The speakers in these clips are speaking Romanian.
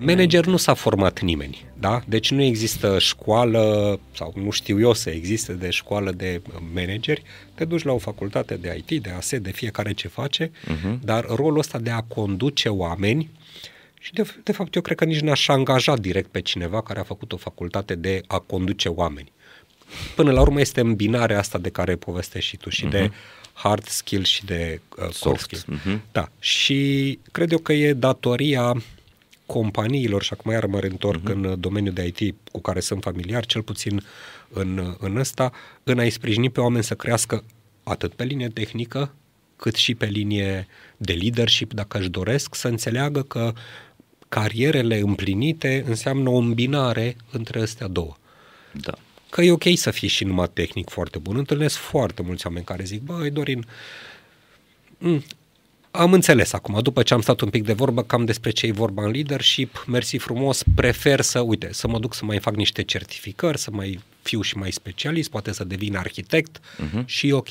Manager nu s-a format nimeni, da? Deci nu există școală, sau nu știu eu să existe de școală de manageri, te duci la o facultate de IT, de ASE, de fiecare ce face, uh-huh. dar rolul ăsta de a conduce oameni, și de, de fapt eu cred că nici n-aș angaja direct pe cineva care a făcut o facultate de a conduce oameni. Până la urmă este îmbinarea asta de care povestești și tu și uh-huh. de hard skill și de uh, soft skill. Uh-huh. Da. Și cred eu că e datoria companiilor, și acum iar mă reîntorc uh-huh. în domeniul de IT cu care sunt familiar, cel puțin în, în ăsta, în a-i sprijini pe oameni să crească atât pe linie tehnică, cât și pe linie de leadership, dacă își doresc, să înțeleagă că carierele împlinite înseamnă o îmbinare între astea două. Da. Că e ok să fii și numai tehnic foarte bun. Întâlnesc foarte mulți oameni care zic, băi, Dorin, m- am înțeles acum, după ce am stat un pic de vorbă cam despre ce e vorba în leadership, mersi frumos, prefer să, uite, să mă duc să mai fac niște certificări, să mai fiu și mai specialist, poate să devin arhitect uh-huh. și ok.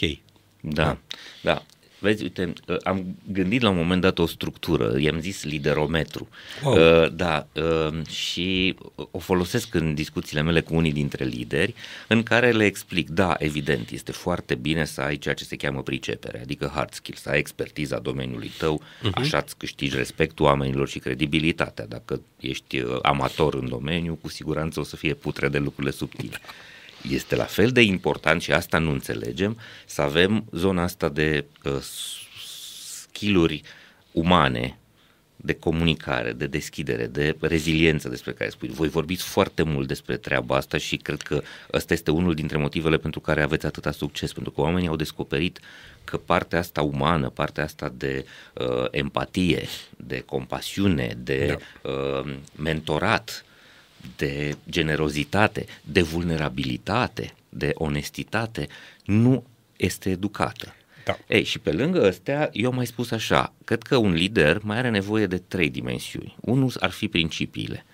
Da, da, da. Vezi, uite, ă, am gândit la un moment dat o structură, i-am zis liderometru. Wow. Uh, da, uh, și o folosesc în discuțiile mele cu unii dintre lideri, în care le explic, da, evident, este foarte bine să ai ceea ce se cheamă pricepere, adică hard skills, să ai expertiza domeniului tău, uh-huh. așa îți câștigi respectul oamenilor și credibilitatea. Dacă ești amator în domeniu, cu siguranță o să fie putre de lucrurile subtile. Este la fel de important și asta nu înțelegem, să avem zona asta de uh, skill umane, de comunicare, de deschidere, de reziliență despre care spui. Voi vorbiți foarte mult despre treaba asta și cred că ăsta este unul dintre motivele pentru care aveți atâta succes, pentru că oamenii au descoperit că partea asta umană, partea asta de uh, empatie, de compasiune, de da. uh, mentorat, de generozitate, de vulnerabilitate, de onestitate, nu este educată. Da. Ei, și pe lângă astea, eu am mai spus așa, cred că un lider mai are nevoie de trei dimensiuni. Unul ar fi principiile.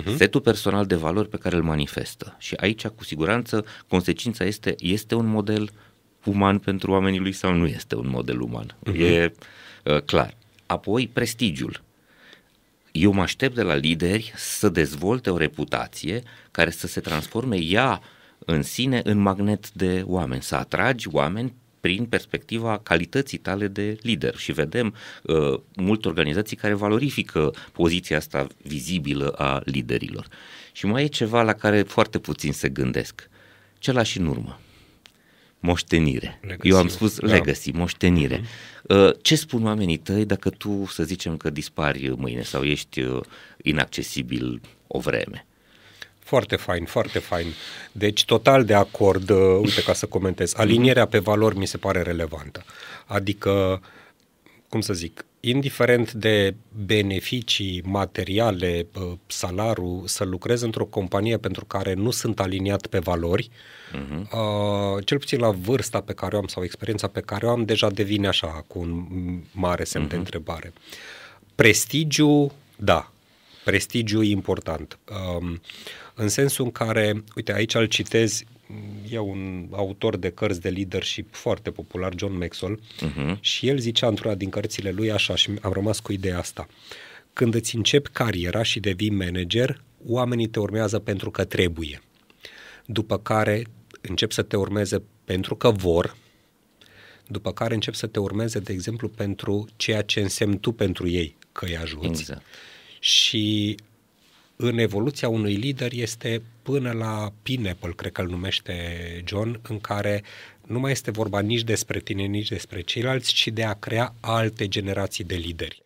Uh-huh. Setul personal de valori pe care îl manifestă. Și aici, cu siguranță, consecința este, este un model uman pentru oamenii lui sau nu este un model uman. Uh-huh. E uh, clar. Apoi, prestigiul eu mă aștept de la lideri să dezvolte o reputație care să se transforme ea în sine în magnet de oameni, să atragi oameni prin perspectiva calității tale de lider și vedem uh, multe organizații care valorifică poziția asta vizibilă a liderilor. Și mai e ceva la care foarte puțin se gândesc, cela și în urmă moștenire. Legacy. Eu am spus da. legacy, moștenire. Uh-huh. Ce spun oamenii tăi dacă tu, să zicem că dispari mâine sau ești uh, inaccesibil o vreme? Foarte fain, foarte fain. Deci total de acord, uh, uite ca să comentez, alinierea pe valori mi se pare relevantă. Adică, cum să zic, indiferent de beneficii materiale, salarul, să lucrez într-o companie pentru care nu sunt aliniat pe valori, uh-huh. uh, cel puțin la vârsta pe care o am sau experiența pe care o am, deja devine așa, cu un mare semn uh-huh. de întrebare. Prestigiu, da, prestigiu e important. Um, în sensul în care, uite, aici îl citez, e un autor de cărți de leadership foarte popular, John Maxwell, uh-huh. și el zicea într-una din cărțile lui așa și am rămas cu ideea asta. Când îți începi cariera și devii manager, oamenii te urmează pentru că trebuie. După care încep să te urmeze pentru că vor, după care încep să te urmeze, de exemplu, pentru ceea ce însemn tu pentru ei, că îi ajuți. Exact. Și în evoluția unui lider este până la Pineapple, cred că îl numește John, în care nu mai este vorba nici despre tine, nici despre ceilalți, ci de a crea alte generații de lideri.